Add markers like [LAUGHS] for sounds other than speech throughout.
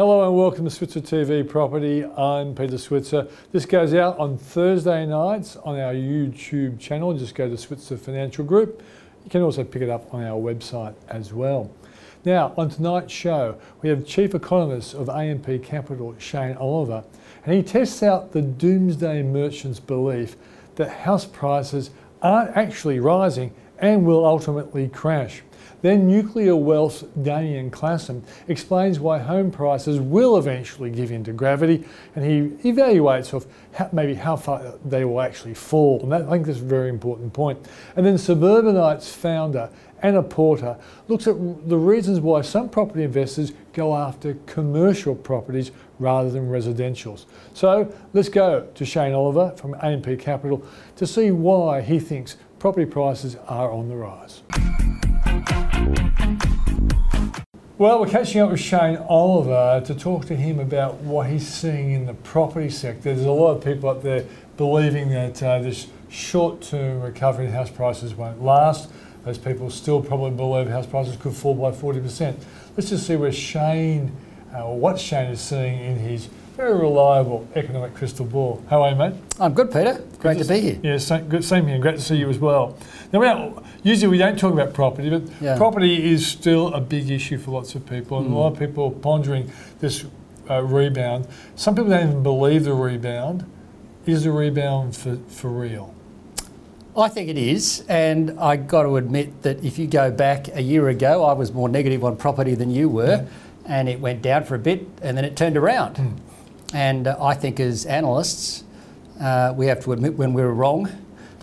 Hello and welcome to Switzer TV Property. I'm Peter Switzer. This goes out on Thursday nights on our YouTube channel. Just go to Switzer Financial Group. You can also pick it up on our website as well. Now, on tonight's show, we have Chief Economist of AMP Capital, Shane Oliver, and he tests out the doomsday merchant's belief that house prices aren't actually rising and will ultimately crash. Then Nucleus Wealth's Damien Klassen explains why home prices will eventually give in to gravity and he evaluates of how, maybe how far they will actually fall. And that, I think that's a very important point. And then Suburbanites founder Anna Porter looks at the reasons why some property investors go after commercial properties rather than residentials. So let's go to Shane Oliver from AMP Capital to see why he thinks property prices are on the rise. Well, we're catching up with Shane Oliver to talk to him about what he's seeing in the property sector. There's a lot of people up there believing that uh, this short term recovery in house prices won't last. Those people still probably believe house prices could fall by 40%. Let's just see where Shane, uh, what Shane is seeing in his very reliable economic crystal ball. How are you, mate? I'm good, Peter. Great to, to, be here. Yeah, same, good, same here. And great to see you as well. Now, usually we don't talk about property, but yeah. property is still a big issue for lots of people, and mm. a lot of people are pondering this uh, rebound. Some people don't even believe the rebound. Is the rebound for, for real? I think it is, and I got to admit that if you go back a year ago, I was more negative on property than you were, yeah. and it went down for a bit, and then it turned around. Mm. And uh, I think as analysts, uh, we have to admit when we were wrong.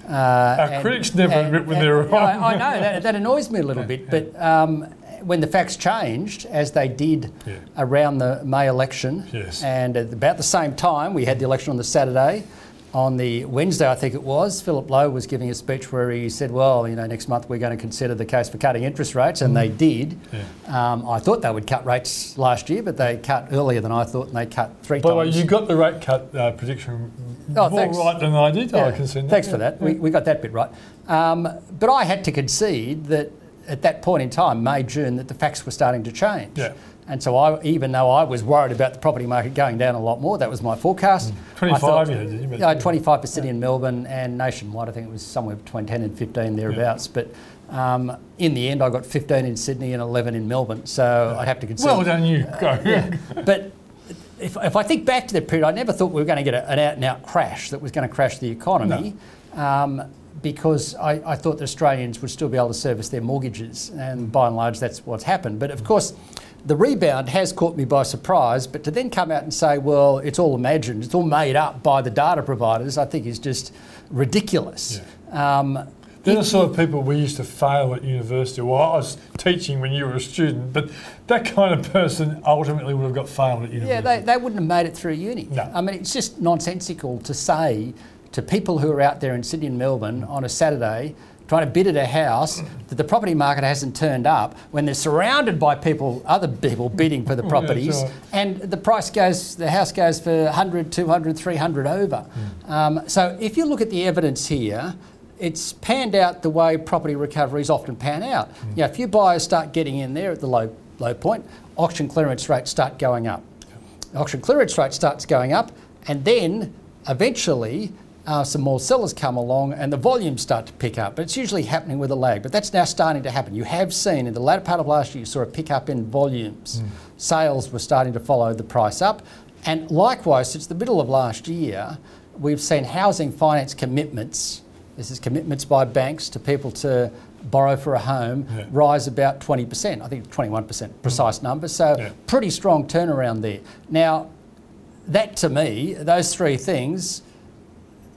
Uh, Our and, critics never and, admit when they're wrong. I, I, know, that, that annoys me a little bit. Yeah. But um, when the facts changed, as they did yeah. around the May election, yes. and at about the same time, we had the election on the Saturday, on the Wednesday, I think it was, Philip Lowe was giving a speech where he said, well, you know, next month we're going to consider the case for cutting interest rates, and mm. they did. Yeah. Um, I thought they would cut rates last year, but they cut earlier than I thought, and they cut three By times. By the way, you got the rate cut uh, prediction oh, more thanks. right than I did. Yeah. I can see Thanks for that. Yeah. We, we got that bit right. Um, but I had to concede that at that point in time, May, June, that the facts were starting to change. Yeah. And so, I, even though I was worried about the property market going down a lot more, that was my forecast. Mm. 25, thought, yeah, did you? Yeah, 25 for Sydney yeah. and Melbourne and nationwide. I think it was somewhere between 10 and 15 thereabouts. Yeah. But um, in the end, I got 15 in Sydney and 11 in Melbourne. So. I'd have to consider. Well done, you. Go. [LAUGHS] Uh, yeah. But if, if I think back to that period, I never thought we were going to get a, an out and out crash that was going to crash the economy. No. Um, because I, I, thought the Australians would still be able to service their mortgages, and by and large, that's what's happened. But of course, the rebound has caught me by surprise, but to then come out and say, well, it's all imagined, it's all made up by the data providers, I think is just ridiculous. Yeah. Um, they're the sort of people we used to fail at university. Well, I was teaching when you were a student, but that kind of person ultimately would have got failed at university. Yeah, they, they wouldn't have made it through uni. No. I mean, it's just nonsensical to say to people who are out there in Sydney and Melbourne on a Saturday trying to bid at a house that the property market hasn't turned up when they're surrounded by people, other people bidding for the [LAUGHS] properties, yeah, and the price goes, the house goes for 100, 200, 300 over. Mm. Um, so if you look at the evidence here, it's panned out the way property recoveries often pan out. Mm. You know, if you buyers start getting in there at the low low point, auction clearance rates start going up. Auction clearance rate starts going up, and then eventually uh, some more sellers come along and the volumes start to pick up. But it's usually happening with a lag. But that's now starting to happen. You have seen in the latter part of last year, you saw a pickup in volumes. Mm. Sales were starting to follow the price up. And likewise, since the middle of last year, we've seen housing finance commitments. This is commitments by banks to people to borrow for a home yeah. rise about 20%. I think 21% precise mm. number. So yeah. pretty strong turnaround there. Now, that to me, those three things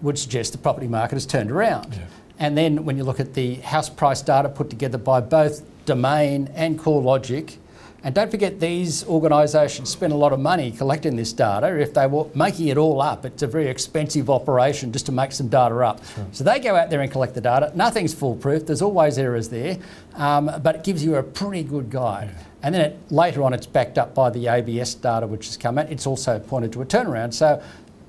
would suggest the property market has turned around. Yeah. And then when you look at the house price data put together by both Domain and CoreLogic, and don't forget these organisations spend a lot of money collecting this data. If they were making it all up, it's a very expensive operation just to make some data up. Sure. So they go out there and collect the data. Nothing's foolproof. There's always errors there, um, but it gives you a pretty good guide. Yeah. And then it, later on, it's backed up by the ABS data, which has come out. It's also pointed to a turnaround. So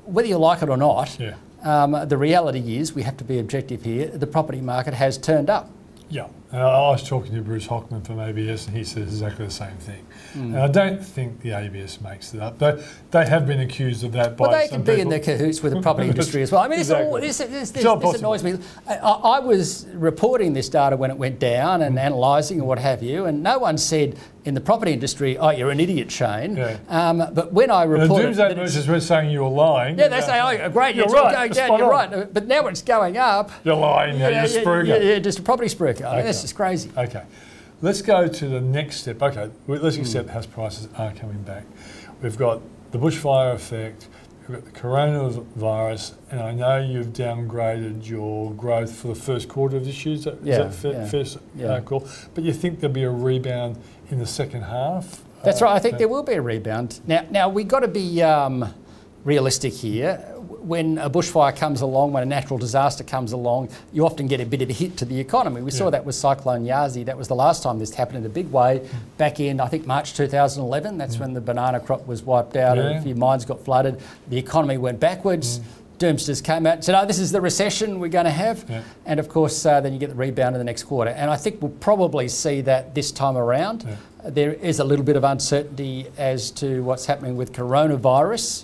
whether you like it or not, yeah. Um, the reality is, we have to be objective here, the property market has turned up. Yeah, I I was talking to Bruce Hockman from ABS, and he says exactly the same thing. And I don't think the ABS makes it up. They, they have been accused of that by Well, they some can be in the cahoots with the [LAUGHS] property industry as well. I mean, it's all, Exactly. this, this, this, this annoys me. I, I was reporting this data when it went down and analysing and what have you, and no one said in the property industry, "Oh, you're an idiot, Shane." Yeah. Um, but when I And the reported, Doomsday that it's- Merchants were saying you were lying. yeah, they say, "Oh, great, You're it's all right, going down. You're on. right." But now it's going up. You're lying now, you're a spruiker. yeah, yeah, just a property spruiker. I mean, Okay. just crazy. Okay, let's go to the next step. Okay, let's Hmm. accept house prices are coming back. We've got the bushfire effect, we've got the coronavirus, and I know you've downgraded your growth for the first quarter of this year. Is that, is Yeah, that fair, yeah, fair s- yeah. uh, call? But you think there'll be a rebound in the second half? That's Uh, right. I think uh, there will be a rebound. Now, now we've got to be um, realistic here. When a bushfire comes along, when a natural disaster comes along, you often get a bit of a hit to the economy. We saw that with Cyclone Yasi. That was the last time this happened in a big way. Back in, I think, March 2011. That's when the banana crop was wiped out and a few mines got flooded. The economy went backwards. Doomsters came out and said, oh, this is the recession we're going to have. Yeah. And of course, uh, then you get the rebound in the next quarter. And I think we'll probably see that this time around. Yeah. There is a little bit of uncertainty as to what's happening with coronavirus,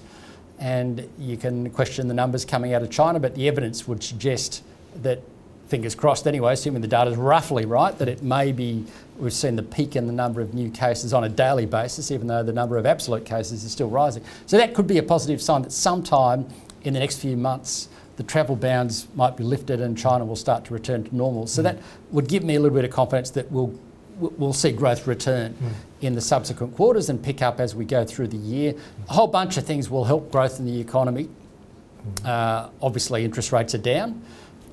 and you can question the numbers coming out of China, but the evidence would suggest that, fingers crossed anyway, assuming the data is roughly right, that it may be, we've seen the peak in the number of new cases on a daily basis, even though the number of absolute cases is still rising. So that could be a positive sign that sometime in the next few months, the travel bounds might be lifted and China will start to return to normal. So mm. that would give me a little bit of confidence that we'll we'll see growth return hmm. in the subsequent quarters and pick up as we go through the year. A whole bunch of things will help growth in the economy. Hmm. Uh, obviously, interest rates are down.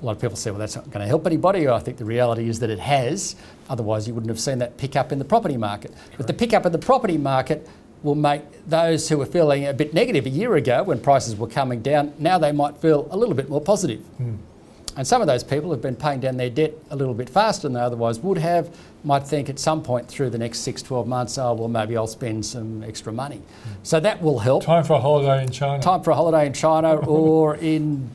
A lot of people say, well, that's not going to help anybody. I think the reality is that it has. Otherwise, you wouldn't have seen that pick up in the property market. But the pickup in the property market will make those who were feeling a bit negative a year ago when prices were coming down, now they might feel a little bit more positive. Hmm. And some of those people have been paying down their debt a little bit faster than they otherwise would have, might think at some point through the next six, 12 months, oh, well, maybe I'll spend some extra money. So that will help. Time for a holiday in China. Time for a holiday in China [LAUGHS] or in,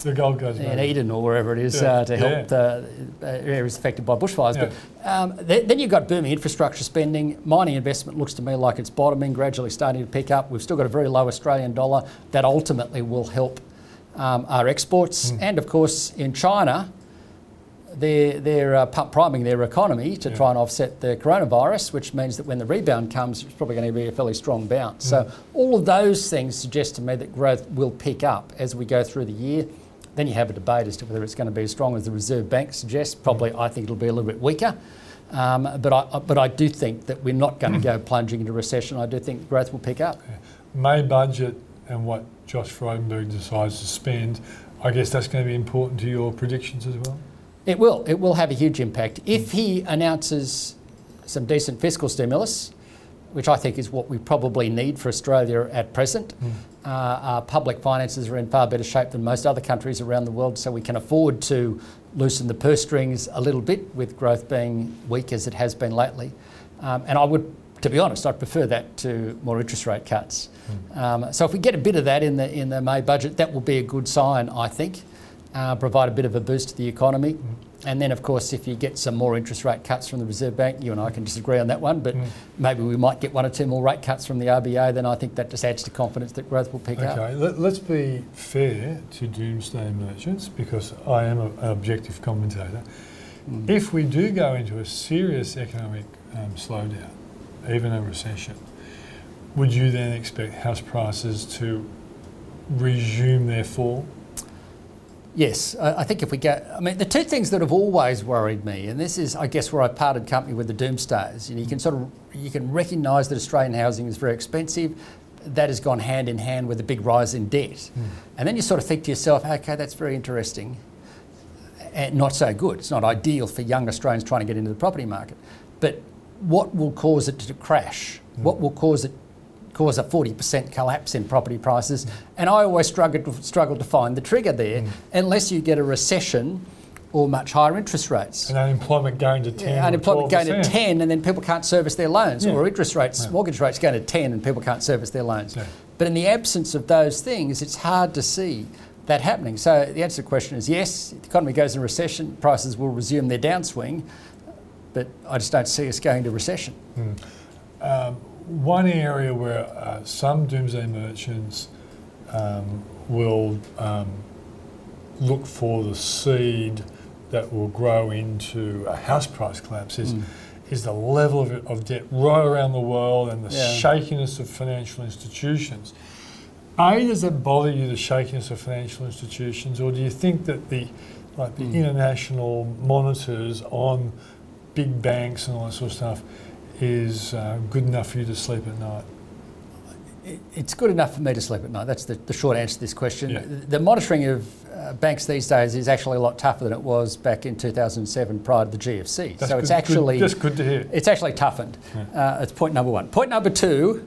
The Gold Coast. in maybe. Eden or wherever it is Yeah, uh, to help yeah. the uh, areas affected by bushfires. Yeah. But um, th- then you've got booming infrastructure spending. Mining investment looks to me like it's bottoming, gradually starting to pick up. We've still got a very low Australian dollar that ultimately will help um, our exports. Hmm. And of course, in China, they're, they're uh, priming their economy to Yeah. try and offset the coronavirus, which means that when the rebound comes, it's probably going to be a fairly strong bounce. Hmm. So, all of those things suggest to me that growth will pick up as we go through the year. Then you have a debate as to whether it's going to be as strong as the Reserve Bank suggests. Probably, I think it'll be a little bit weaker. Um, but, I, but I do think that we're not going to go plunging into recession. I do think growth will pick up. May budget and what Josh Frydenberg decides to spend, I guess that's going to be important to your predictions as well. It will. It will have a huge impact. If he announces some decent fiscal stimulus, which I think is what we probably need for Australia at present, uh, our public finances are in far better shape than most other countries around the world, so we can afford to loosen the purse strings a little bit with growth being weak as it has been lately. Um, and I would, to be honest, I'd prefer that to more interest rate cuts. Um, so if we get a bit of that in the in the May budget, that will be a good sign, I think uh, provide a bit of a boost to the economy. And then, of course, if you get some more interest rate cuts from the Reserve Bank, you and I can disagree on that one, but maybe we might get one or two more rate cuts from the RBA, then I think that just adds to confidence that growth will pick up. Okay, let, us be fair to doomsday merchants because I am a, an objective commentator. If we do go into a serious economic um, slowdown, even a recession, would you then expect house prices to resume their fall? Yes, I think if we go, I mean, the two things that have always worried me, and this is, I guess, where I parted company with the doomsdays. You, know, you can sort of you can recognise that Australian housing is very expensive. That has gone hand in hand with a big rise in debt, hmm. and then you sort of think to yourself, okay, that's very interesting, and not so good. It's not ideal for young Australians trying to get into the property market. But what will cause it to crash? Mm. What will cause it cause a 40% collapse in property prices? And I always struggle to, struggle to find the trigger there mm. unless you get a recession or much higher interest rates. And unemployment going to 10 Yeah, unemployment going to 10 and then people can't service their loans, Yeah. or interest rates, mortgage rates going to 10 and people can't service their loans. Yeah. But in the absence of those things, it's hard to see that happening. So the answer to the question is yes, if the economy goes in recession, prices will resume their downswing. But I just don't see us going to recession. Um, one area where uh, some doomsday merchants um, will um, look for the seed that will grow into a house price collapse is, Mm. is the level of, of debt right around the world and the Yeah. shakiness of financial institutions. A, does it bother you the shakiness of financial institutions, or do you think that the like the Mm. international monitors on big banks and all that sort of stuff is uh, good enough for you to sleep at night? It's good enough for me to sleep at night. That's the, the short answer to this question. Yeah. The monitoring of uh, banks these days is actually a lot tougher than it was back in 2007 prior to the GFC. That's so it's actually good, that's good to hear. it's actually toughened. Uh, it's point number one. Point number two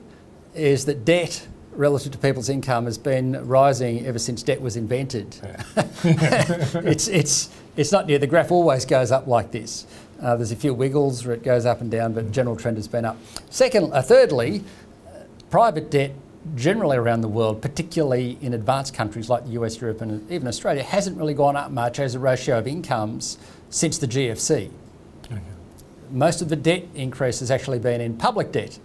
is that debt relative to people's income has been rising ever since debt was invented. [LAUGHS] it's, it's, it's not near. The graph always goes up like this. Uh, there's a few wiggles where it goes up and down, but the general trend has been up. Second, uh, thirdly, uh, private debt generally around the world, particularly in advanced countries like the US, Europe, and even Australia, hasn't really gone up much as a ratio of incomes since the GFC Okay. most of the debt increase has actually been in public debt,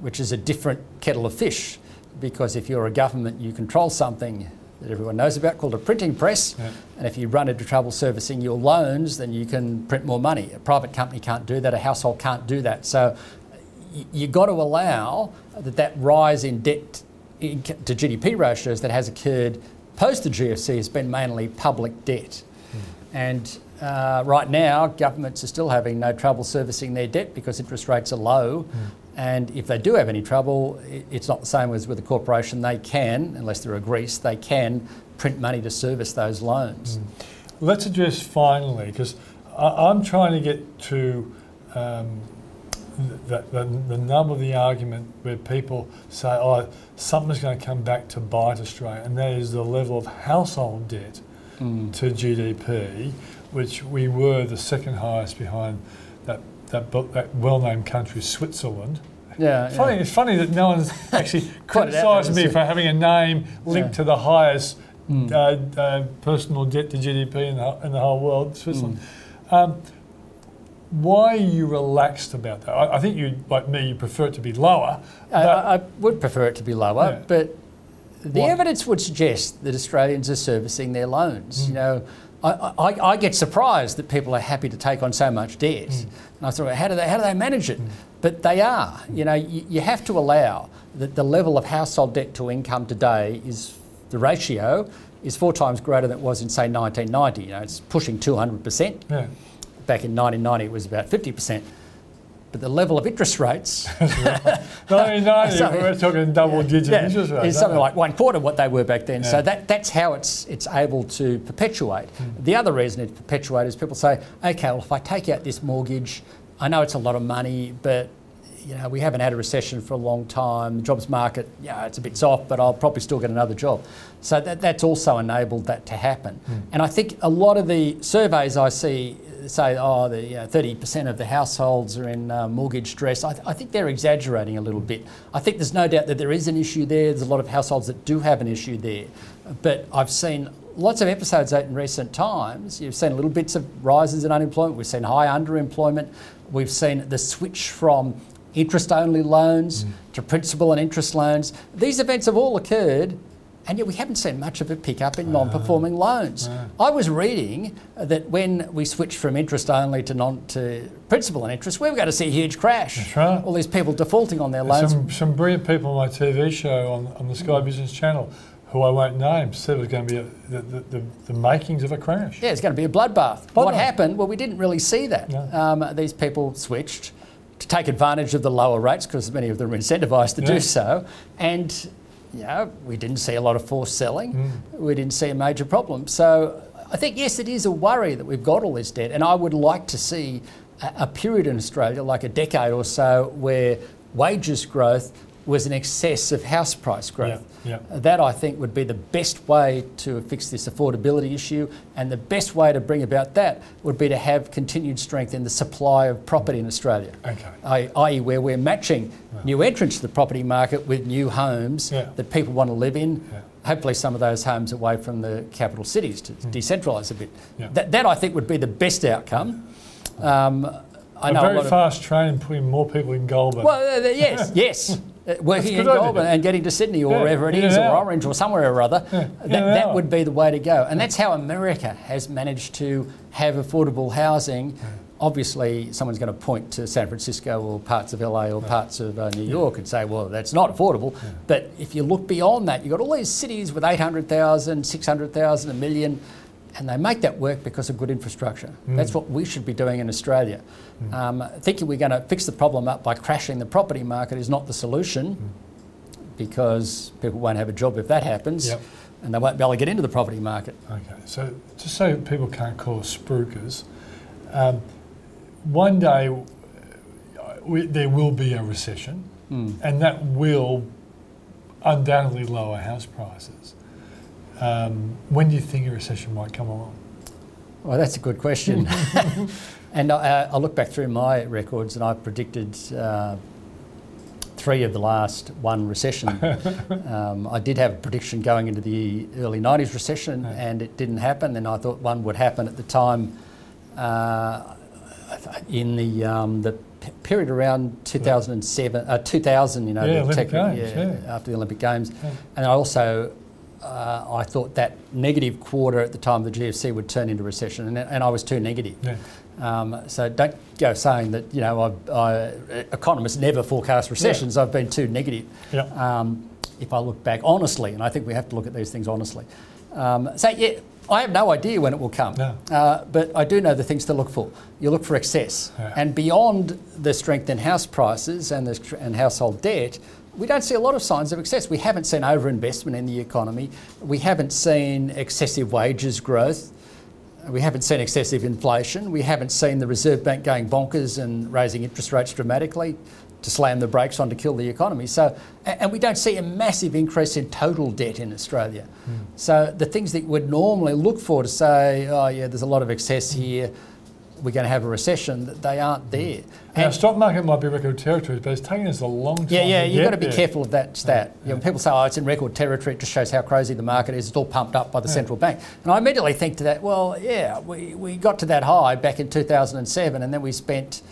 which is a different kettle of fish. Because if you're a government, you control something that everyone knows about called a printing press. Yeah. And if you run into trouble servicing your loans, then you can print more money. A private company can't do that, a household can't do that. So you've got to allow that that rise in debt to GDP ratios that has occurred post the GFC has been mainly public debt. And uh, right now, governments are still having no trouble servicing their debt because interest rates are low. And if they do have any trouble, it's not the same as with a corporation. They can, unless they're a Greece, they can print money to service those loans. Let's address finally, because I'm trying to get to um, the, the, the nub of the argument where people say, oh, something's going to come back to bite Australia, and that is the level of household debt Mm. to GDP, which we were the second highest behind that, that, that well known country, Switzerland. Yeah, It's funny, it's funny that no one's [LAUGHS] actually [LAUGHS] criticised me for having a name linked Yeah. to the highest Mm. uh, uh, personal debt to GDP in the, in the whole world, Switzerland. Mm. Um, why are you relaxed about that? I, I think you, like me, you prefer it to be lower. I, I would prefer it to be lower, Yeah. but the Why? evidence would suggest that Australians are servicing their loans. Mm. You know, I, I, I get surprised that people are happy to take on so much debt. Mm. And I thought, how do they, how do they manage it? But they are. You know, you, you have to allow that the level of household debt to income today is the ratio is four times greater than it was in say 1990. You know, it's pushing 200 percent. yeah. Back in 1990, it was about 50 percent. But the level of interest rates [LAUGHS] [LAUGHS] 1990, [LAUGHS] Sorry. we're talking double digit yeah, interest rates. It's something we? like one quarter of what they were back then. Yeah. So that, that's how it's it's able to perpetuate. Hmm. The other reason it's perpetuate is people say, okay, well if I take out this mortgage, I know it's a lot of money, but you know we haven't had a recession for a long time. The jobs market, yeah, it's a bit soft, but I'll probably still get another job. So that, that's also enabled that to happen. Hmm. And I think a lot of the surveys I see say, oh, the you know, 30% of the households are in uh, mortgage stress. I, th- I think they're exaggerating a little bit. I think there's no doubt that there is an issue there. There's a lot of households that do have an issue there. But I've seen lots of episodes out in recent times. You've seen little bits of rises in unemployment. We've seen high underemployment. We've seen the switch from interest only loans to principal and interest loans. These events have all occurred and yet we haven't seen much of a pickup in non-performing loans. I was reading that when we switched from interest only to non to principal and interest, we were going to see a huge crash. That's right. All these people defaulting on their loans. Some, some brilliant people on my TV show on, on the Sky Business Channel, who I won't name, said it was going to be a, the, the, the, makings of a crash. Yeah, it's going to be a bloodbath. What happened? Well, we didn't really see that. No. Um, these people switched to take advantage of the lower rates because many of them are incentivised to Yeah. do so. And, you know, we didn't see a lot of forced selling. Mm. We didn't see a major problem. So I think, yes, it is a worry that we've got all this debt. And I would like to see a, a period in Australia, like a decade or so, where wages growth was in excess of house price growth. Yeah, That I think would be the best way to fix this affordability issue, and the best way to bring about that would be to have continued strength in the supply of property in Australia. Okay. I- i.e., where we're matching new entrants to the property market with new homes Yeah. that people want to live in. Yeah. Hopefully, some of those homes away from the capital cities to decentralise a bit. Yeah. That, that I think would be the best outcome. Um, I a know a very of- fast train putting more people in Goulburn. Well, uh, uh, yes, [LAUGHS] yes. Uh, Working in. Goulburn and getting to Sydney or Yeah, wherever it is, or. Orange or somewhere or other, in that, that would be the way to go. And that's how America has managed to have affordable housing. Obviously, someone's going to point to San Francisco or parts of LA or parts of uh, New York and say, well, that's not affordable. But if you look beyond that, you've got all these cities with 800,000, 600,000, a million, and they make that work because of good infrastructure. That's what we should be doing in Australia. Um, thinking we're going to fix the problem up by crashing the property market is not the solution because people won't have a job if that happens Yep. and they won't be able to get into the property market. Okay, so just so people can't call us spruikers, um, one day uh, we, there will be a recession, Hmm. and that will undoubtedly lower house prices. Um, when do you think a recession might come along? Well, that's a good question. [LAUGHS] and I, I look back through my records and I predicted uh, three of the last one recession. [LAUGHS] um, I did have a prediction going into the early 90s recession and it didn't happen. And I thought one would happen at the time uh, in the, um, the p- period around 2007, uh, 2000, you know, Yeah, the Olympic Games, yeah. after the Olympic Games. Yeah. And I also uh, I thought that negative quarter at the time of the GFC would turn into recession, and, and I was too negative. Yeah. Um, so don't go saying that you know I, I, economists never forecast recessions. I've been too negative. Yeah. Um, if I look back honestly, and I think we have to look at these things honestly. Um, so yeah, I have no idea when it will come, No. uh, but I do know the things to look for. You look for excess, Yeah. and beyond the strength in house prices and the and household debt. We don't see a lot of signs of excess. We haven't seen overinvestment in the economy. We haven't seen excessive wages growth. We haven't seen excessive inflation. We haven't seen the Reserve Bank going bonkers and raising interest rates dramatically to slam the brakes on to kill the economy. So, and we don't see a massive increase in total debt in Australia. Hmm. So the things that we'd normally look for to say, oh yeah, there's a lot of excess here, we're going to have a recession, that they aren't there. Now, And- stock market might be record territory, but it's taking us a long time. yeah, yeah, you've got to be there. careful of that stat. You know, people say, oh, it's in record territory, it just shows how crazy the market is. It's all pumped up by the central bank. And I immediately think to that, well, yeah, we, we got to that high back in 2007, and then we spent,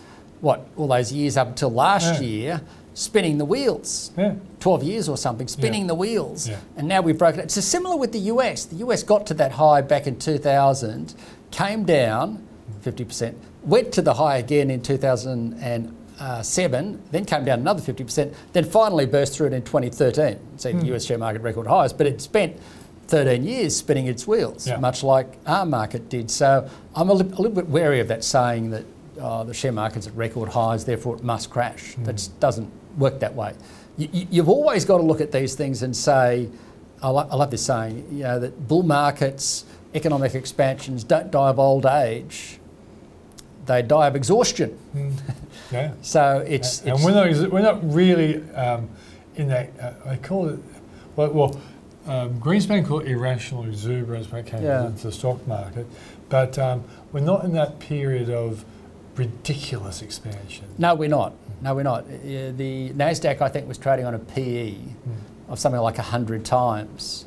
what, all those years up until last Yeah. year spinning the wheels. Yeah. 12 years or something, spinning Yeah. the wheels. Yeah. And now we've broken it. It's similar with the US. The US got to that high back in 2000, came down 50%, went to the high again in 2007, then came down another 50%, then finally burst through it in 2013. See Hmm. the US share market record highs, but it spent 13 years spinning its wheels, Yeah. much like our market did. So I'm a, li- a little bit wary of that saying that oh, the share market's at record highs, therefore it must crash. Hmm. That doesn't work that way. You, you've always got to look at these things and say, I, lo- I love this saying, you know, that bull markets, economic expansions don't die of old age, they die of exhaustion. Yeah. [LAUGHS] So it's, and it's we're not, we're not really um, in that, uh, I call it, well, well um, Greenspan called it irrational exuberance when it came Yeah. to the stock market, but um, we're not in that period of ridiculous expansion. No, we're not. No, we're not. Uh, The Nasdaq, I think, was trading on a PE of something like hundred times,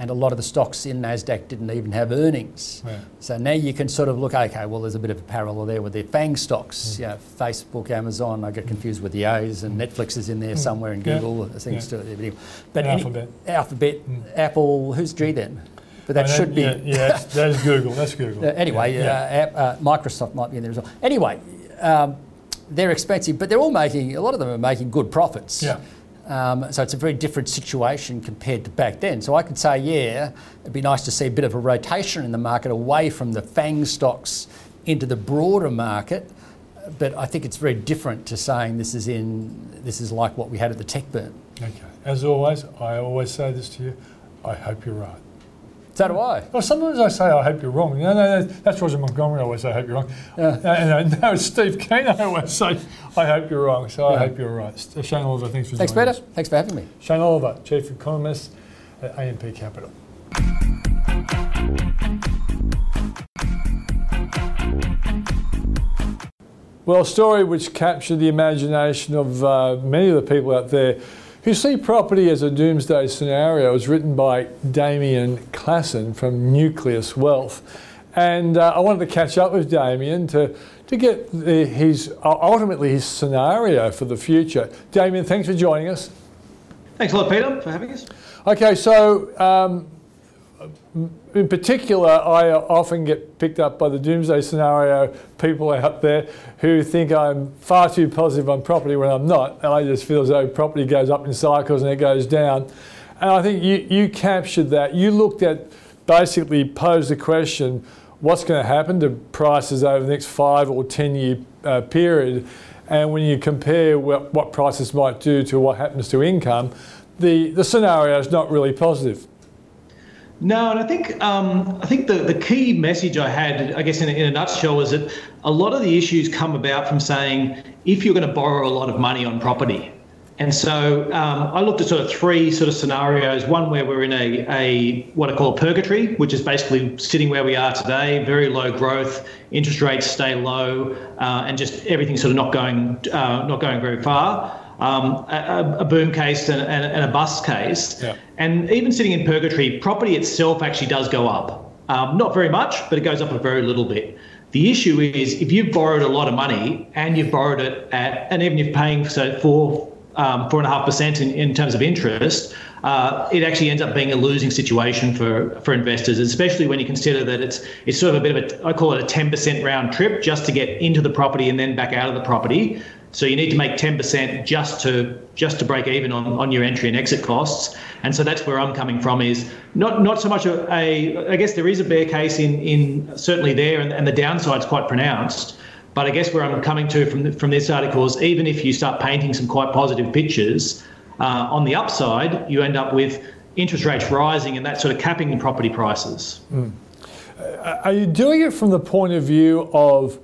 and a lot of the stocks in Nasdaq didn't even have earnings. Yeah. So now you can sort of look. Okay, well, there's a bit of a parallel there with the FANG stocks. You know, Facebook, Amazon. I get confused with the A's, and Netflix is in there somewhere, and Google. I think Yeah. still. But anyway. But And any- Alphabet. Alphabet, Apple. Who's G then? But that should be. Yeah, yeah that's, that's Google. That's Google. Uh, anyway, Yeah. Uh, uh, Microsoft might be in there as well. Anyway, um, they're expensive, but they're all making, a lot of them are making good profits. Yeah. Um, so it's a very different situation compared to back then. So I could say, yeah, it'd be nice to see a bit of a rotation in the market away from the FANG stocks into the broader market. But I think it's very different to saying this is in, this is like what we had at the tech burn. Okay. As always, I always say this to you. I hope you're right. So do I. Well, sometimes I say I hope you're wrong. No, no, no that's Roger Montgomery. I always say I hope you're wrong. Yeah. And uh, [LAUGHS] no, Steve Keen. I [LAUGHS] always say I hope you're wrong. So I hope you're right. S- Shane Oliver, thanks for Thanks, joining Peter. us. Thanks for having me. Shane Oliver, Chief Economist at AMP Capital. Well, a story which captured the imagination of uh, many of the people out there who see property as a doomsday scenario was written by Damien Klassen from Nucleus Wealth. And uh, I wanted to catch up with Damien to, to get the, his ultimately his scenario for the future. Damien, thanks for joining us. Thanks a lot, Peter, for having us. Okay, so um, in particular, I often get picked up by the doomsday scenario people out there who think I'm far too positive on property when I'm not. And I just feel as though property goes up in cycles and it goes down. And I think you, you captured that. You looked at basically posed the question what's going to happen to prices over the next five or 10 year uh, period. And when you compare what, what prices might do to what happens to income, the, the scenario is not really positive. No, and I think um, I think the, the key message I had, I guess, in a, in a nutshell, was that a lot of the issues come about from saying if you're going to borrow a lot of money on property, and so um, I looked at sort of three sort of scenarios. One where we're in a, a what I call a purgatory, which is basically sitting where we are today, very low growth, interest rates stay low, uh, and just everything sort of not going uh, not going very far um, a, a, boom case and, and, and, a bust case. Yeah. And even sitting in purgatory, property itself actually does go up. Um, not very much, but it goes up a very little bit. The issue is if you've borrowed a lot of money and you've borrowed it at, and even if paying so four, um, four and a half percent in, in terms of interest, uh, it actually ends up being a losing situation for, for investors, especially when you consider that it's it's sort of a bit of a I call it a 10% round trip just to get into the property and then back out of the property. So you need to make 10% just to just to break even on, on your entry and exit costs. And so that's where I'm coming from is not not so much a, a I guess there is a bear case in in certainly there and, and the downside's quite pronounced. But I guess where I'm coming to from the, from this article is even if you start painting some quite positive pictures, uh, on the upside you end up with interest rates rising and that sort of capping property prices. Mm. Are you doing it from the point of view of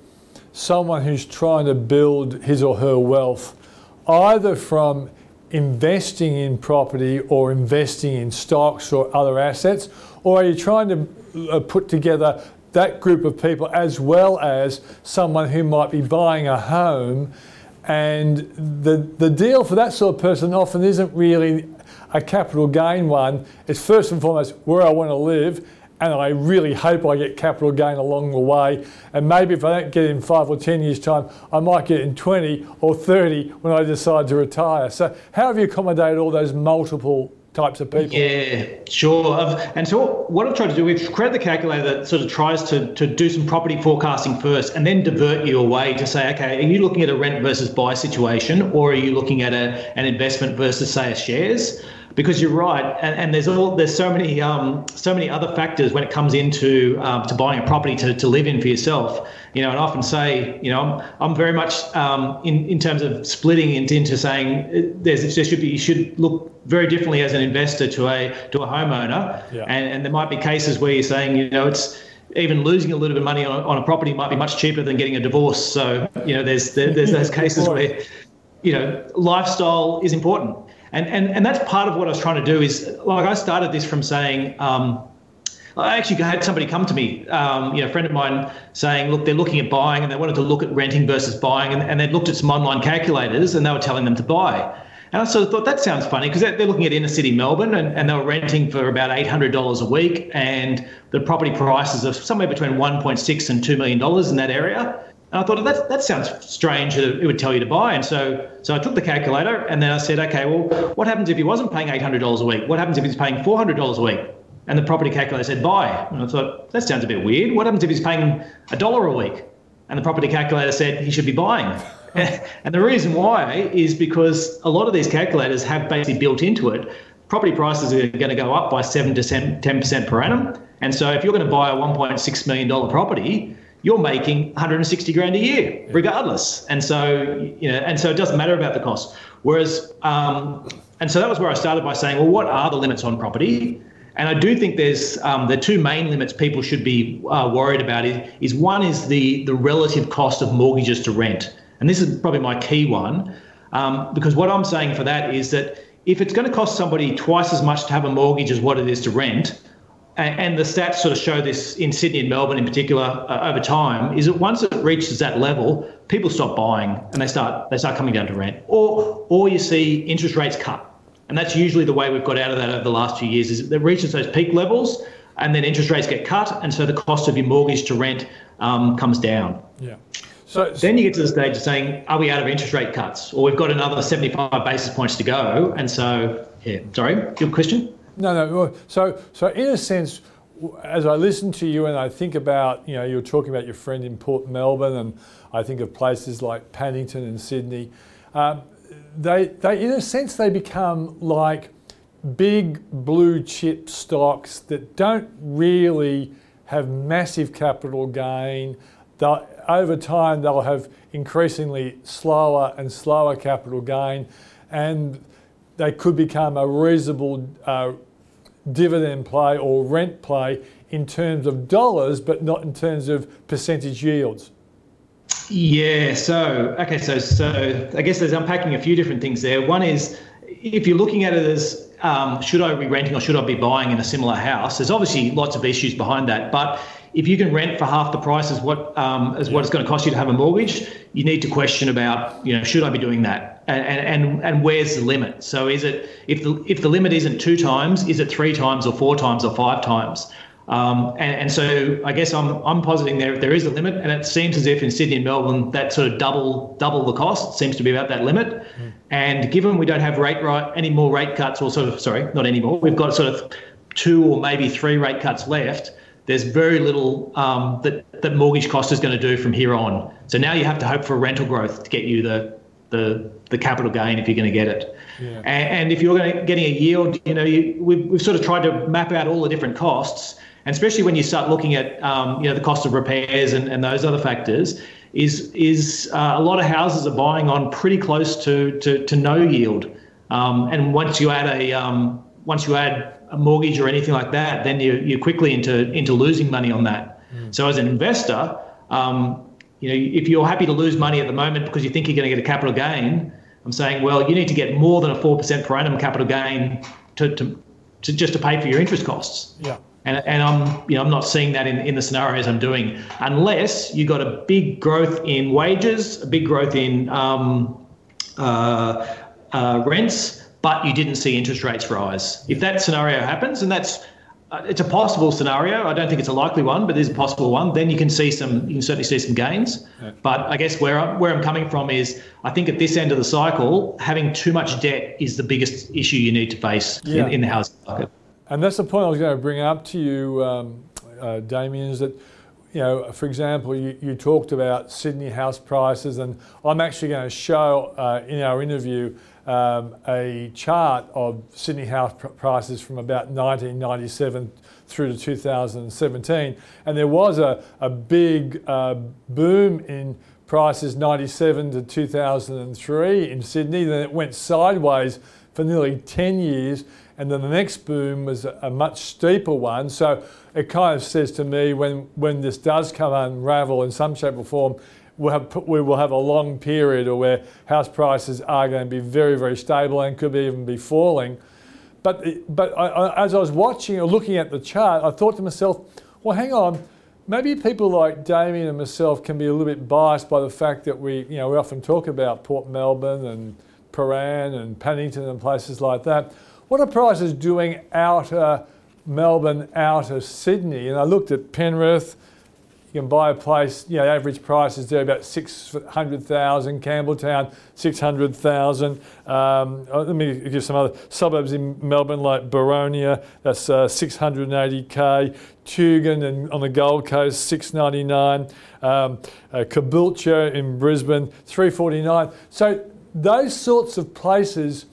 someone who's trying to build his or her wealth either from investing in property or investing in stocks or other assets? Or are you trying to uh, put together that group of people as well as someone who might be buying a home? And the, the deal for that sort of person often isn't really a capital gain one. It's first and foremost where I want to live and I really hope I get capital gain along the way. And maybe if I don't get in five or 10 years' time, I might get in 20 or 30 when I decide to retire. So, how have you accommodated all those multiple types of people? Yeah, sure. I've, and so, what I've tried to do, we've created the calculator that sort of tries to, to do some property forecasting first and then divert you away to say, okay, are you looking at a rent versus buy situation or are you looking at a, an investment versus, say, a shares? Because you're right, and, and there's all there's so many um, so many other factors when it comes into um, to buying a property to, to live in for yourself. You know, and I often say, you know, I'm, I'm very much um, in in terms of splitting into, into saying there's there should be you should look very differently as an investor to a to a homeowner, yeah. and and there might be cases where you're saying, you know, it's even losing a little bit of money on, on a property might be much cheaper than getting a divorce. So you know, there's there, there's those [LAUGHS] cases where you know lifestyle is important and, and, and that's part of what I was trying to do is like I started this from saying, um, I actually had somebody come to me, um, you know, a friend of mine saying, look, they're looking at buying and they wanted to look at renting versus buying. And, and they'd looked at some online calculators and they were telling them to buy. And I sort of thought that sounds funny because they're looking at inner city Melbourne and, and they were renting for about $800 a week and the property prices are somewhere between 1.6 and $2 million in that area. And I thought that that sounds strange that it would tell you to buy. And so so I took the calculator and then I said, okay, well, what happens if he wasn't paying eight hundred dollars a week? What happens if he's paying four hundred dollars a week? And the property calculator said buy. And I thought that sounds a bit weird. What happens if he's paying a dollar a week? And the property calculator said he should be buying. [LAUGHS] and the reason why is because a lot of these calculators have basically built into it property prices are going to go up by 7 to 10% per annum. And so if you're going to buy a $1.6 million property, you're making 160 grand a year, regardless. And so, you know, and so it doesn't matter about the cost. Whereas, um, and so that was where I started by saying, well, what are the limits on property? And I do think there's um, the two main limits people should be uh, worried about is, is one is the the relative cost of mortgages to rent, and this is probably my key one, um, because what I'm saying for that is that if it's going to cost somebody twice as much to have a mortgage as what it is to rent, and the stats sort of show this in Sydney and Melbourne in particular uh, over time, is that once it reaches that level, people stop buying and they start they start coming down to rent, or or you see interest rates cut, and that's usually the way we've got out of that over the last few years. Is it reaches those peak levels, and then interest rates get cut, and so the cost of your mortgage to rent um, comes down. Yeah. So, then you get to the stage of saying, are we out of interest rate cuts? Or we've got another 75 basis points to go. And so, yeah, sorry, good question. No, no. So, so in a sense, as I listen to you and I think about, you know, you're talking about your friend in Port Melbourne, and I think of places like Paddington and Sydney. Um, they, they, in a sense, they become like big blue chip stocks that don't really have massive capital gain. They'll, over time, they'll have increasingly slower and slower capital gain, and they could become a reasonable uh, dividend play or rent play in terms of dollars, but not in terms of percentage yields. Yeah. So okay. So so I guess there's unpacking a few different things there. One is if you're looking at it as um, should I be renting or should I be buying in a similar house? There's obviously lots of issues behind that, but if you can rent for half the price as what um, as what it's going to cost you to have a mortgage, you need to question about you know should I be doing that and and and where's the limit? So is it if the if the limit isn't two times, is it three times or four times or five times? Um, and, and, so I guess I'm, I'm positing there there is a limit, and it seems as if in Sydney and Melbourne that sort of double double the cost seems to be about that limit. Mm. And given we don't have rate right any more rate cuts, or sort of sorry, not anymore, we've got sort of two or maybe three rate cuts left. There's very little um, that that mortgage cost is going to do from here on. So now you have to hope for rental growth to get you the the the capital gain if you're going to get it. Yeah. And, and, if you're going to, getting a yield, you know, you, we've, we've sort of tried to map out all the different costs and especially when you start looking at um, you know the cost of repairs and, and those other factors, is is uh, a lot of houses are buying on pretty close to to, to no yield. Um, and once you add a um, once you add a mortgage or anything like that, then you you're quickly into into losing money on that. Mm. So as an investor, um, you know if you're happy to lose money at the moment because you think you're going to get a capital gain, I'm saying well you need to get more than a four percent per annum capital gain to, to to just to pay for your interest costs. Yeah. And, and I'm, you know, I'm not seeing that in, in the scenarios I'm doing, unless you got a big growth in wages, a big growth in um, uh, uh, rents, but you didn't see interest rates rise. If that scenario happens, and that's it's a possible scenario. I don't think it's a likely one, but it is a possible one. Then you can see some, you can certainly see some gains. But I guess where I'm, where I'm coming from is, I think at this end of the cycle, having too much debt is the biggest issue you need to face yeah. in, in the housing market. And that's the point I was going to bring up to you, um, uh, Damien, is that, you know, for example, you, you, talked about Sydney house prices, and I'm actually going to show uh, in our interview um, a chart of Sydney house pr- prices from about 1997 through to 2017. And there was a, a big uh, boom in prices 97 to 2003 in Sydney, then it went sideways for nearly 10 years and then the next boom was a much steeper one. So it kind of says to me when, when this does come unravel in some shape or form, we'll have, we will have a long period where house prices are going to be very, very stable and could even be falling. But, but I, I, as I was watching or looking at the chart, I thought to myself, well, hang on, maybe people like Damien and myself can be a little bit biased by the fact that we, you know, we often talk about Port Melbourne and Prahran and Paddington and places like that. What are prices doing out of Melbourne, out of Sydney? And I looked at Penrith. You can buy a place, you know, average price is there about 600,000. Campbelltown, 600,000. Um, uh, let me give some other suburbs in Melbourne like Boronia, that's uh, 680k. Tugun and on the Gold Coast, 699. Um, uh, Caboolture in Brisbane, 349. So those sorts of places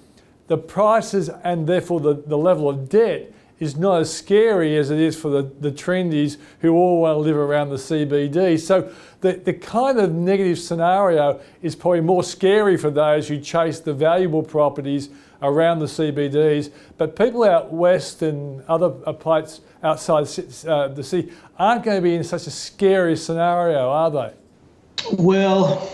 the prices and therefore the, the level of debt is not as scary as it is for the, the trendies who all want to live around the CBD. So the, the kind of negative scenario is probably more scary for those who chase the valuable properties around the CBDs. But people out west and other places outside uh, the city aren't going to be in such a scary scenario, are they? Well,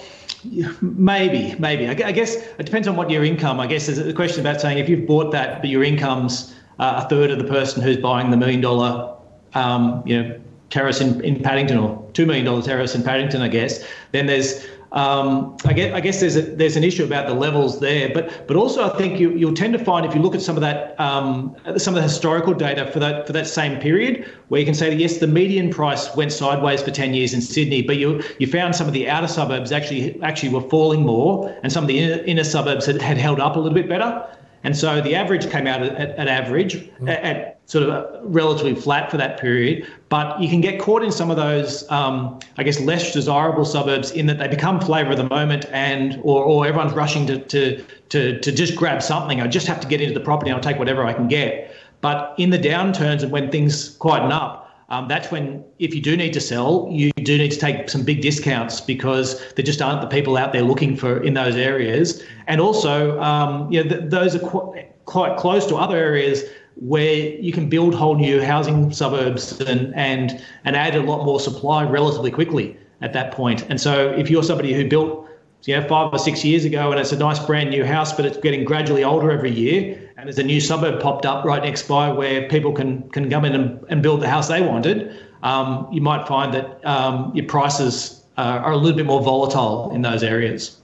Maybe, maybe. I guess it depends on what your income. I guess there's a question about saying if you've bought that, but your income's uh, a third of the person who's buying the million dollar, um, you know, terrace in, in Paddington or two million dollar terrace in Paddington, I guess. Then there's um, I, guess, I guess there's a, there's an issue about the levels there, but but also I think you, you'll tend to find if you look at some of that um, some of the historical data for that for that same period, where you can say that yes, the median price went sideways for 10 years in Sydney, but you you found some of the outer suburbs actually actually were falling more, and some of the inner, inner suburbs had, had held up a little bit better. And so the average came out at, at average, mm. at, at, sort of relatively flat for that period. But you can get caught in some of those, um, I guess, less desirable suburbs in that they become flavour of the moment, and or, or everyone's rushing to, to to to just grab something. I just have to get into the property. and I'll take whatever I can get. But in the downturns and when things quieten up, um, that's when, if you do need to sell, you do need to take some big discounts because there just aren't the people out there looking for in those areas. And also, um, you know, th- those are qu- quite close to other areas where you can build whole new housing suburbs and and and add a lot more supply relatively quickly at that point. And so, if you're somebody who built you know, five or six years ago, and it's a nice brand new house, but it's getting gradually older every year. And there's a new suburb popped up right next by where people can can come in and, and build the house they wanted. Um, you might find that um, your prices uh, are a little bit more volatile in those areas.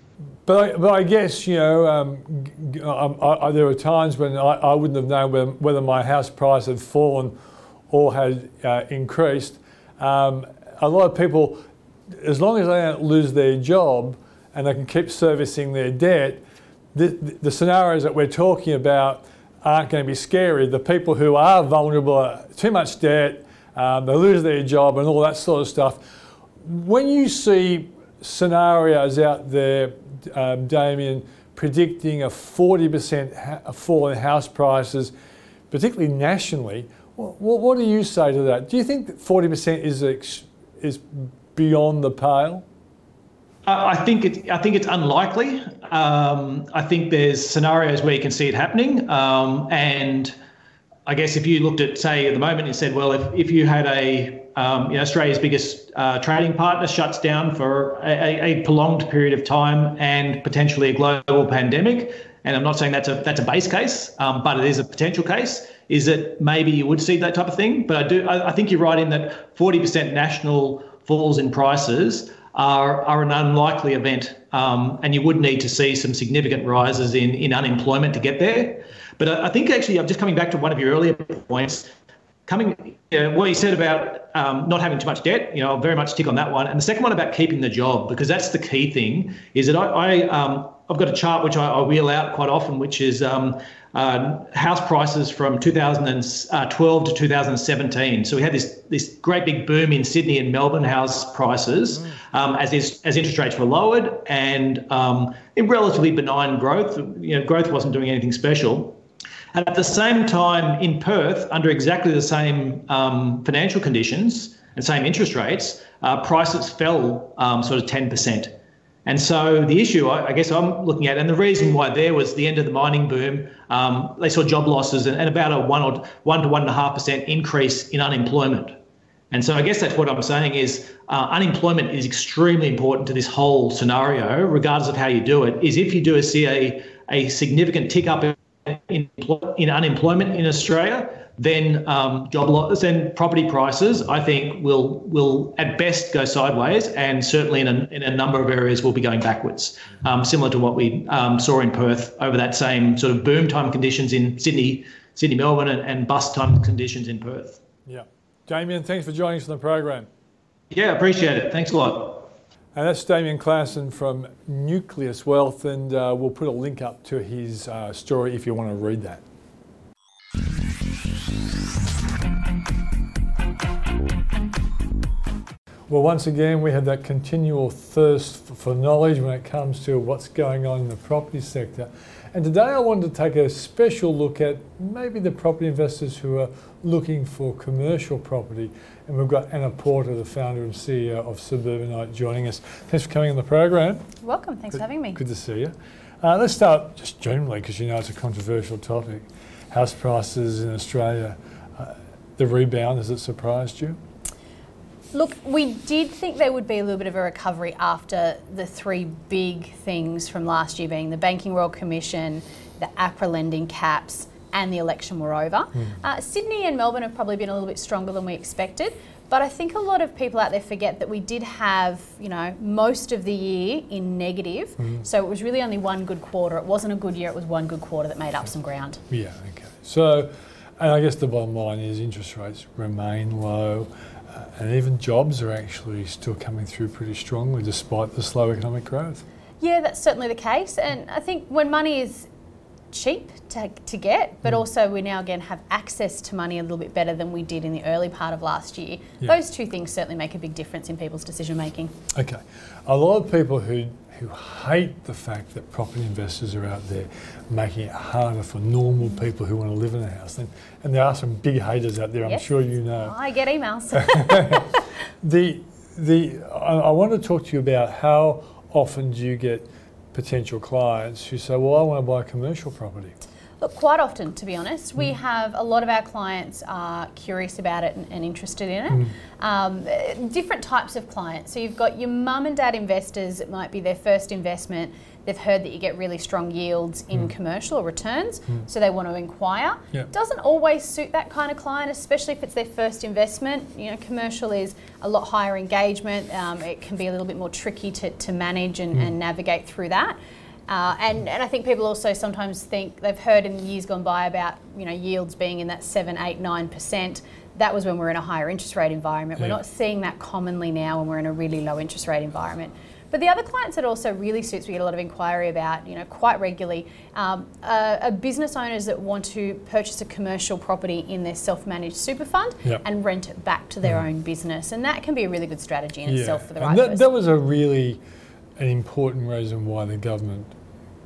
But I, but I guess you know um, um I, I, there were times when I, I wouldn't have known whether, whether, my house price had fallen or had uh, increased. Um, a lot of people, as long as they don't lose their job, and they can keep servicing their debt, the, the scenarios that we're talking about aren't going to be scary. The people who are vulnerable, too much debt, um, they lose their job, and all that sort of stuff. When you see scenarios out there, um, Damien, predicting a 40% ha- fall in house prices, particularly nationally, what, what, do you say to that? Do you think that 40% is, ex- is beyond the pale? I think it. I think it's unlikely. Um, I think there's scenarios where you can see it happening, um, and I guess if you looked at, say, at the moment and said, well, if, if you had a, um, you know, Australia's biggest uh, trading partner shuts down for a, a, prolonged period of time and potentially a global pandemic, and I'm not saying that's a that's a base case, um, but it is a potential case. Is that maybe you would see that type of thing? But I do. I, I think you're right in that 40% national falls in prices are, are an unlikely event, um, and you would need to see some significant rises in, in unemployment to get there. But I, I think actually, I'm just coming back to one of your earlier points. Coming, you know, what you said about um, not having too much debt, you know, I'll very much tick on that one. And the second one about keeping the job, because that's the key thing, is that I, I um, I've got a chart which I, I, wheel out quite often, which is um, uh, house prices from 2012 to 2017. So we had this this great big boom in Sydney and Melbourne house prices mm. um, as is, as interest rates were lowered and um, in relatively benign growth. You know, growth wasn't doing anything special. And at the same time, in Perth, under exactly the same um, financial conditions and same interest rates, uh, prices fell um, sort of 10%. And so the issue, I guess, I'm looking at, and the reason why there was the end of the mining boom, um, they saw job losses and, and, about a one or one to one and a half percent increase in unemployment. And so I guess that's what I'm saying is uh, unemployment is extremely important to this whole scenario, regardless of how you do it. Is if you do see a, a significant tick up in, in unemployment in Australia, then um, job loss and property prices, I think, will will at best go sideways, and certainly in a, in a number of areas will be going backwards, um, similar to what we um, saw in Perth over that same sort of boom time conditions in Sydney, Sydney, Melbourne, and, and bust time conditions in Perth. Yeah, Damien, thanks for joining us on the program. Yeah, appreciate it. Thanks a lot. And that's Damien Klassen from Nucleus Wealth, and uh, we'll put a link up to his uh, story if you want to read that. Well, once again, we have that continual thirst for knowledge when it comes to what's going on in the property sector. And today I wanted to take a special look at maybe the property investors who are looking for commercial property. And we've got Anna Porter, the founder and CEO of Suburbanite, joining us. Thanks for coming on the program. Welcome. Thanks good, for having me. Good to see you. Uh, let's start just generally, because you know it's a controversial topic. House prices in Australia, uh, the rebound, has it surprised you? Look, we did think there would be a little bit of a recovery after the three big things from last year being the Banking Royal Commission, the APRA lending caps, and the election were over. Mm. Uh, Sydney and Melbourne have probably been a little bit stronger than we expected, But I think a lot of people out there forget that we did have, you know, most of the year in negative. Mm-hmm. So it was really only one good quarter. It wasn't a good year, it was one good quarter that made up some ground. Yeah, okay. So, and I guess the bottom line is interest rates remain low, and even jobs are actually still coming through pretty strongly despite the slow economic growth. Yeah, that's certainly the case. And I think when money is cheap to, to get, but hmm. also we now again have access to money a little bit better than we did in the early part of last year. Yeah. Those two things certainly make a big difference in people's decision making. Okay. A lot of people who who hate the fact that property investors are out there making it harder for normal mm. people who want to live in a house. And, and there are some big haters out there, I'm Yes. sure you know. I get emails. [LAUGHS] The, the, I, I want to talk to you about how often do you get potential clients who say, well, I want to buy a commercial property. Look, quite often, to be honest, we Mm. have a lot of our clients are curious about it and, and interested in it. Mm. Um, different types of clients. So you've got your mum and dad investors. It might be their first investment. They've heard that you get really strong yields in commercial or returns, so they want to inquire. Mm. Yeah. Doesn't always suit that kind of client, especially if it's their first investment. You know, commercial is a lot higher engagement. Um, it can be a little bit more tricky to, to manage and, and navigate through that. Uh, and, and I think people also sometimes think they've heard in the years gone by about you know yields being in that seven, eight, nine percent. That was when we're in a higher interest rate environment. We're not seeing that commonly now when we're in a really low interest rate environment. But the other clients that also really suits, we get a lot of inquiry about, you know, quite regularly, um, are, are business owners that want to purchase a commercial property in their self-managed super fund Yep. and rent it back to their own business, and that can be a really good strategy in itself for the and right that, person. that was a really an important reason why the government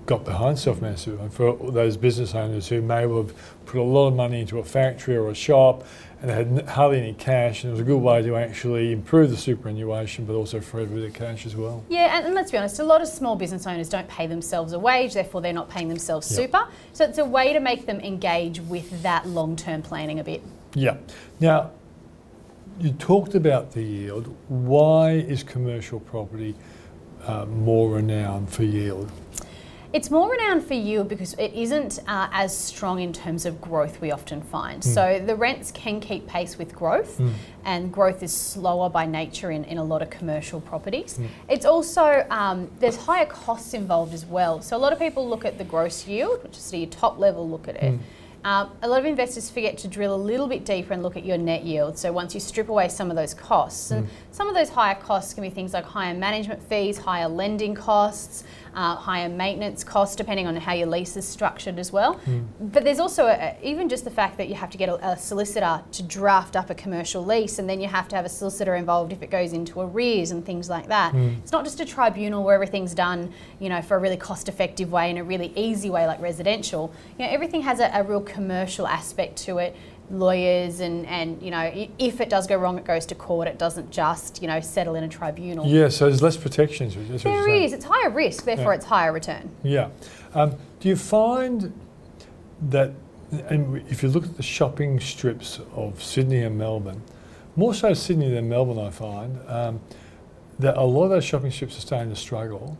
got behind self-managed super fund for those business owners who may well have put a lot of money into a factory or a shop and had hardly any cash and it was a good way to actually improve the superannuation but also free a bit of cash as well. Yeah, and, and let's be honest, a lot of small business owners don't pay themselves a wage, therefore they're not paying themselves Yep. super. So it's a way to make them engage with that long-term planning a bit. Yeah. Now, you talked about the yield. Why is commercial property uh, more renowned for yield? It's more renowned for yield because it isn't uh, as strong in terms of growth we often find. So the rents can keep pace with growth, and growth is slower by nature in, in a lot of commercial properties. It's also, um, there's higher costs involved as well. So a lot of people look at the gross yield, which is your top level look at it. Um, a lot of investors forget to drill a little bit deeper and look at your net yield. So once you strip away some of those costs, and some of those higher costs can be things like higher management fees, higher lending costs, uh, higher maintenance costs, depending on how your lease is structured as well. But there's also a, even just the fact that you have to get a, a solicitor to draft up a commercial lease, and then you have to have a solicitor involved if it goes into arrears and things like that. It's not just a tribunal where everything's done, you know, for a really cost-effective way and a really easy way like residential. You know, everything has a, a real commercial aspect to it. Lawyers and, and you know, if it does go wrong, it goes to court. It doesn't just you know settle in a tribunal. Yeah, so there's less protections. That's what you're There is. It's higher risk, therefore Yeah. it's higher return. Yeah. Um, do you find that, and if you look at the shopping strips of Sydney and Melbourne, more so Sydney than Melbourne, I find, um, that a lot of those shopping strips are starting to struggle.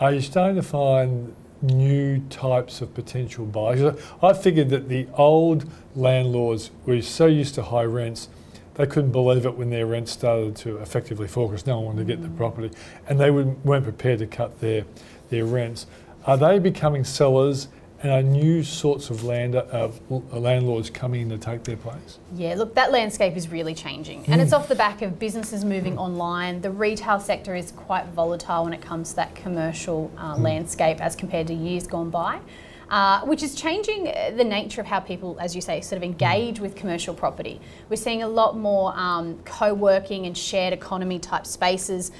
Are you starting to find new types of potential buyers? I figured that the old landlords were so used to high rents, they couldn't believe it when their rents started to effectively fall because no one wanted to get the mm. property, and they weren't prepared to cut their their rents. Are they becoming sellers, and are new sorts of land, uh, landlords coming in to take their place? Yeah, look, that landscape is really changing. And it's off the back of businesses moving online. The retail sector is quite volatile when it comes to that commercial uh, landscape as compared to years gone by. Uh, which is changing uh, the nature of how people, as you say, sort of engage with commercial property. We're seeing a lot more um, co-working and shared economy type spaces,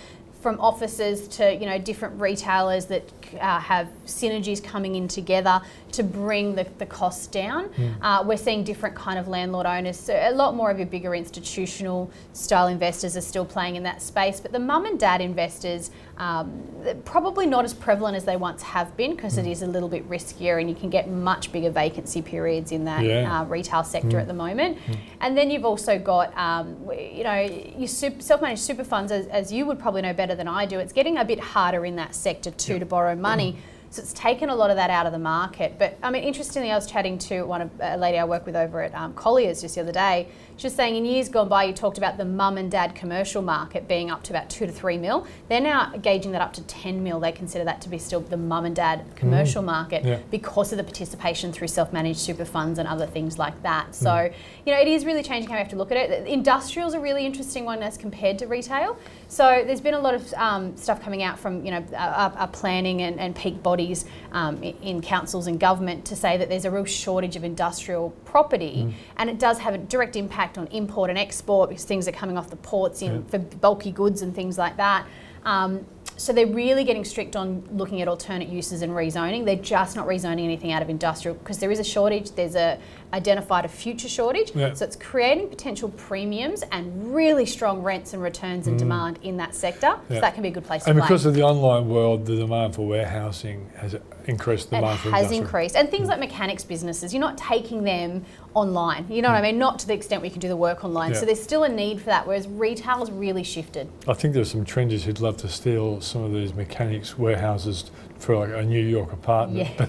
from offices to you know different retailers that uh, have synergies coming in together to bring the, the costs down. Uh, we're seeing different kind of landlord owners. So a lot more of your bigger institutional style investors are still playing in that space, but the mum and dad investors um, probably not as prevalent as they once have been because it is a little bit riskier and you can get much bigger vacancy periods in that Yeah. uh, retail sector at the moment. And then you've also got, um, you know, your self-managed super funds, as, as you would probably know better than I do. It's getting a bit harder in that sector too to borrow money. So it's taken a lot of that out of the market. But I mean, interestingly, I was chatting to one of a lady I work with over at um, Colliers just the other day. She was saying in years gone by, you talked about the mum and dad commercial market being up to about two to three mil. They're now gauging that up to 10 mil. They consider that to be still the mum and dad commercial market Yeah. because of the participation through self-managed super funds and other things like that. So, you know, it is really changing how we have to look at it. Industrials a really interesting one as compared to retail. So there's been a lot of um, stuff coming out from, you know, our, our planning and, and peak bodies um, in councils and government to say that there's a real shortage of industrial property. And it does have a direct impact on import and export because things are coming off the ports in, for bulky goods and things like that. Um, so they're really getting strict on looking at alternate uses and rezoning. They're just not rezoning anything out of industrial because there is a shortage. There's a identified a future shortage. Yeah. So it's creating potential premiums and really strong rents and returns and demand in that sector. Mm. Yeah. So that can be a good place to And play. because of the online world, the demand for warehousing has increased the it demand for has industrial. increased. And things like mechanics businesses, you're not taking them online. You know what I hmm. mean? Not to the extent we can do the work online. Yeah. So there's still a need for that, whereas retail's really shifted. I think there's some trenders who'd love to steal some of these mechanics warehouses for like a New York apartment. Yeah.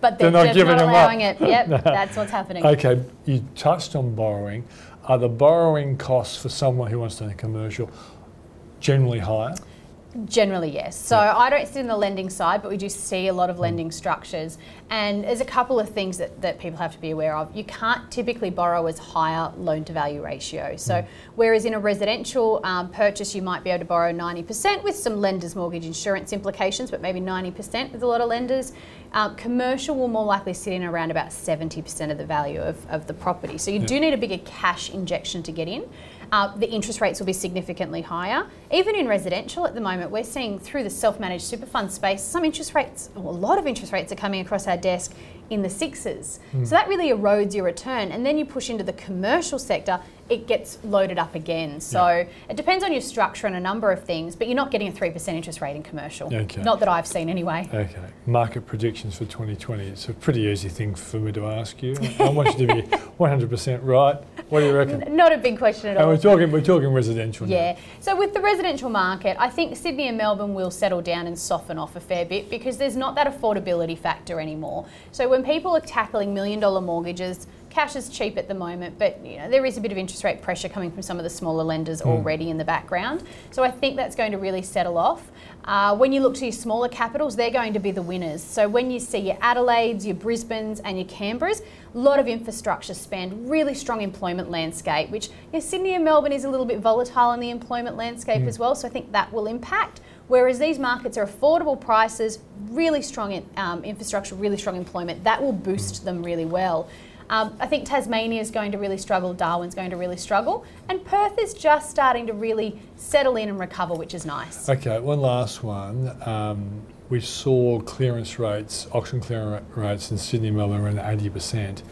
but [LAUGHS] They're they're, not giving not them up. allowing it. Yep, [LAUGHS] that's what's happening. Okay, you touched on borrowing. Are the borrowing costs for someone who wants to own a commercial generally higher? Generally, yes. So I don't sit in the lending side, but we do see a lot of lending structures. And there's a couple of things that, that people have to be aware of. You can't typically borrow as higher loan to value ratio. So whereas in a residential um, purchase, you might be able to borrow 90% with some lenders' mortgage insurance implications, but maybe 90% with a lot of lenders. Um, commercial will more likely sit in around about 70% of the value of, of the property. So you do need a bigger cash injection to get in. Uh, the interest rates will be significantly higher. Even in residential at the moment, we're seeing through the self-managed super fund space, some interest rates, or a lot of interest rates are coming across our desk in the sixes. Hmm. So that really erodes your return. And then you push into the commercial sector, it gets loaded up again. So it depends on your structure and a number of things, but you're not getting a 3% interest rate in commercial. Okay. Not that I've seen anyway. Okay, market predictions for 2020. It's a pretty easy thing for me to ask you. I want you to be [LAUGHS] 100% right. What do you reckon? Not a big question at all. And we're talking, we're talking residential now. Yeah. So with the residential market, I think Sydney and Melbourne will settle down and soften off a fair bit because there's not that affordability factor anymore. So when people are tackling million dollar mortgages, cash is cheap at the moment, but you know there is a bit of interest rate pressure coming from some of the smaller lenders already in the background. So I think that's going to really settle off. Uh, when you look to your smaller capitals, they're going to be the winners. So when you see your Adelaides, your Brisbanes, and your Canberras, a lot of infrastructure spend, really strong employment landscape, which you know, Sydney and Melbourne is a little bit volatile in the employment landscape as well. So I think that will impact. Whereas these markets are affordable prices, really strong in, um, infrastructure, really strong employment, that will boost them really well. Um, I think Tasmania is going to really struggle, Darwin's going to really struggle, and Perth is just starting to really settle in and recover, which is nice. Okay, one last one. Um, we saw clearance rates, auction clearance rates in Sydney and Melbourne around 80%.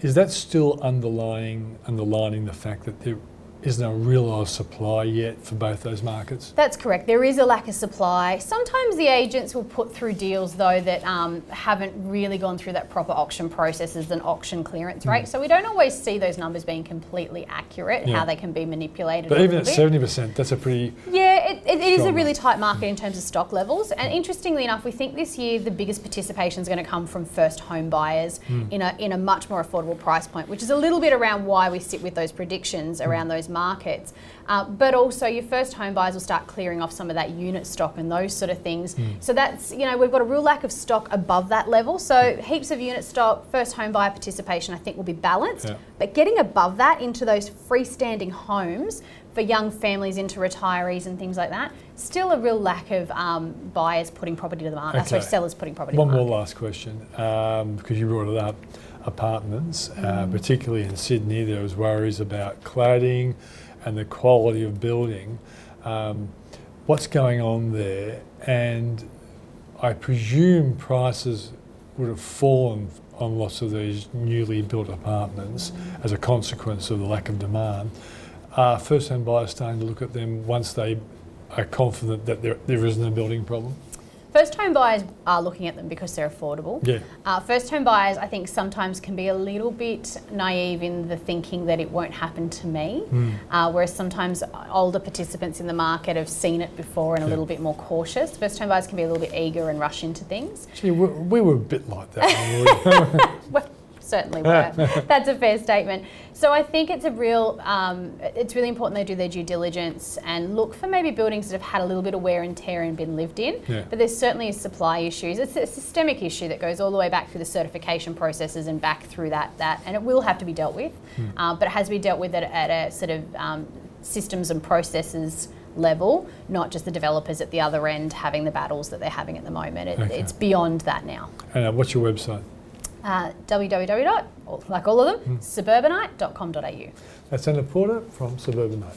Is that still underlying, underlining the fact that there isn't a real lot of supply yet for both those markets? That's correct. There is a lack of supply. Sometimes the agents will put through deals though that um, haven't really gone through that proper auction process as an auction clearance rate. Mm. So we don't always see those numbers being completely accurate. Yeah. How they can be manipulated. But even at bit. 70%, that's a pretty. Yeah, it, it, it is a really tight market in terms of stock levels. And mm. interestingly enough, we think this year the biggest participation is going to come from first home buyers mm. in, a, in a much more affordable price point, which is a little bit around why we sit with those predictions around those markets. Uh, but also, your first home buyers will start clearing off some of that unit stock and those sort of things. So that's, you know, we've got a real lack of stock above that level. So heaps of unit stock, first home buyer participation, I think will be balanced. Yeah. But getting above that into those freestanding homes for young families into retirees and things like that, still a real lack of um, buyers putting property to the market. Sorry, Okay. sellers putting property One to the more last question, um, because you brought it up. Apartments, uh, Mm. particularly in Sydney, there was worries about cladding and the quality of building. Um, what's going on there? And I presume prices would have fallen on lots of these newly built apartments as a consequence of the lack of demand. Are first-hand buyers starting to look at them once they are confident that there, there isn't a building problem? First home buyers are looking at them because they're affordable. Yeah. Uh, first home buyers, I think, sometimes can be a little bit naive in the thinking that it won't happen to me, Hmm. uh, whereas sometimes older participants in the market have seen it before and a little bit more cautious. First home buyers can be a little bit eager and rush into things. Gee, we, we were a bit like that. [LAUGHS] [LAUGHS] Well, certainly were. [LAUGHS] That's a fair statement. So I think it's a real, um, it's really important they do their due diligence and look for maybe buildings that have had a little bit of wear and tear and been lived in. Yeah. But there's certainly supply issues. It's a systemic issue that goes all the way back through the certification processes and back through that, that and it will have to be dealt with. Uh, but it has to be dealt with at, at a sort of um, systems and processes level, not just the developers at the other end having the battles that they're having at the moment. It, Okay. It's beyond that now and uh, what's your website? Uh, www. like all of them, suburbanite.com.au. That's Anna Porter from Suburbanite.